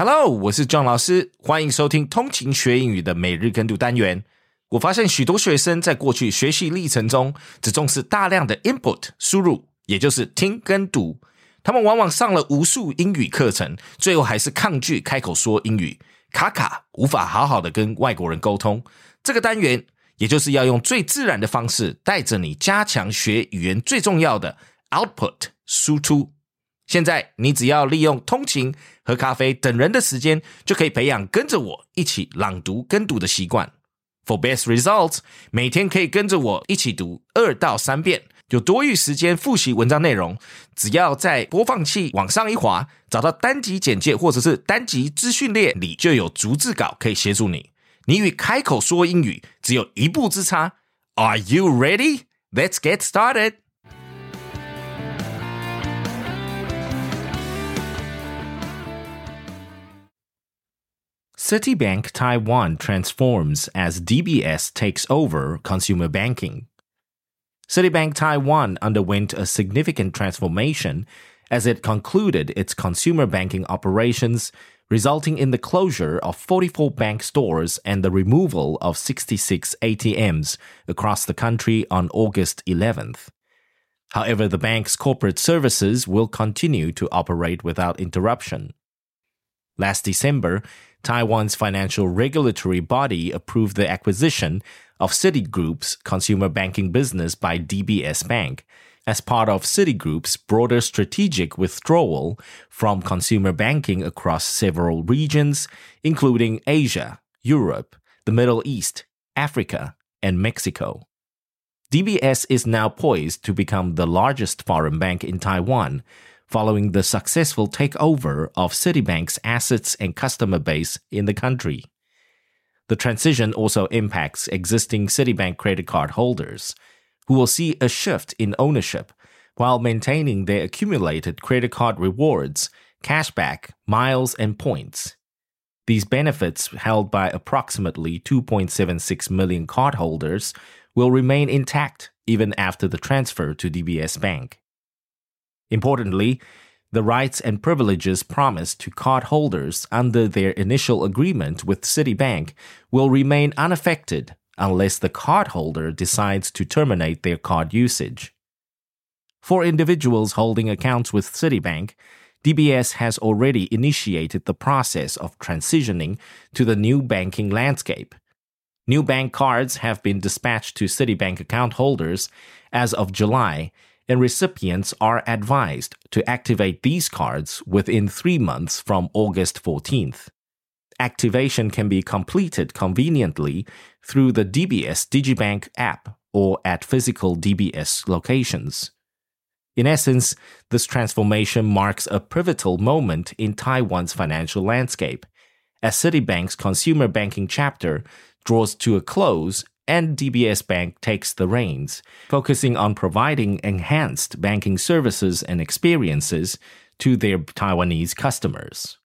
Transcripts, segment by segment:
Hello，我是郑老师，欢迎收听通勤学英语的每日跟读单元。我发现许多学生在过去学习历程中只重视大量的 input 输入，也就是听跟读。他们往往上了无数英语课程，最后还是抗拒开口说英语，卡卡无法好好的跟外国人沟通。这个单元也就是要用最自然的方式，带着你加强学语言最重要的 output 输出。现在你只要利用通勤、喝咖啡等人的时间，就可以培养跟着我一起朗读跟读的习惯。For best results，每天可以跟着我一起读二到三遍，有多余时间复习文章内容。只要在播放器往上一滑，找到单集简介或者是单集资讯列里，就有逐字稿可以协助你。你与开口说英语只有一步之差。Are you ready? Let's get started. Citibank Taiwan transforms as DBS takes over consumer banking. Citibank Taiwan underwent a significant transformation as it concluded its consumer banking operations, resulting in the closure of 44 bank stores and the removal of 66 ATMs across the country on August 11th. However, the bank's corporate services will continue to operate without interruption. Last December, Taiwan's financial regulatory body approved the acquisition of Citigroup's consumer banking business by DBS Bank as part of Citigroup's broader strategic withdrawal from consumer banking across several regions, including Asia, Europe, the Middle East, Africa, and Mexico. DBS is now poised to become the largest foreign bank in Taiwan following the successful takeover of Citibank's assets and customer base in the country. The transition also impacts existing Citibank credit card holders, who will see a shift in ownership while maintaining their accumulated credit card rewards, cashback, miles, and points. These benefits, held by approximately 2.76 million cardholders, will remain intact even after the transfer to DBS Bank. Importantly, the rights and privileges promised to cardholders under their initial agreement with Citibank will remain unaffected unless the cardholder decides to terminate their card usage. For individuals holding accounts with Citibank, DBS has already initiated the process of transitioning to the new banking landscape. New bank cards have been dispatched to Citibank account holders as of July and recipients are advised to activate these cards within three months from August 14th. Activation can be completed conveniently through the DBS Digibank app or at physical DBS locations. In essence, this transformation marks a pivotal moment in Taiwan's financial landscape, as Citibank's consumer banking chapter draws to a close and DBS Bank takes the reins, focusing on providing enhanced banking services and experiences to their Taiwanese customers.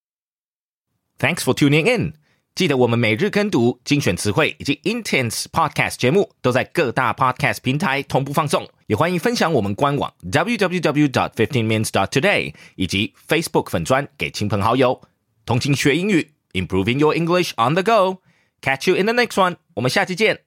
Thanks for tuning in. 记得我们每日跟读、精选词汇以及 Intense Podcast 节目都在各大 Podcast 平台同步放送，也欢迎分享我们官网 www.dot.fifteen minutes.dot.today 以及 Facebook 粉专给亲朋好友。同情学英语，Improving your English on the go. Catch you in the next one. 我们下期见。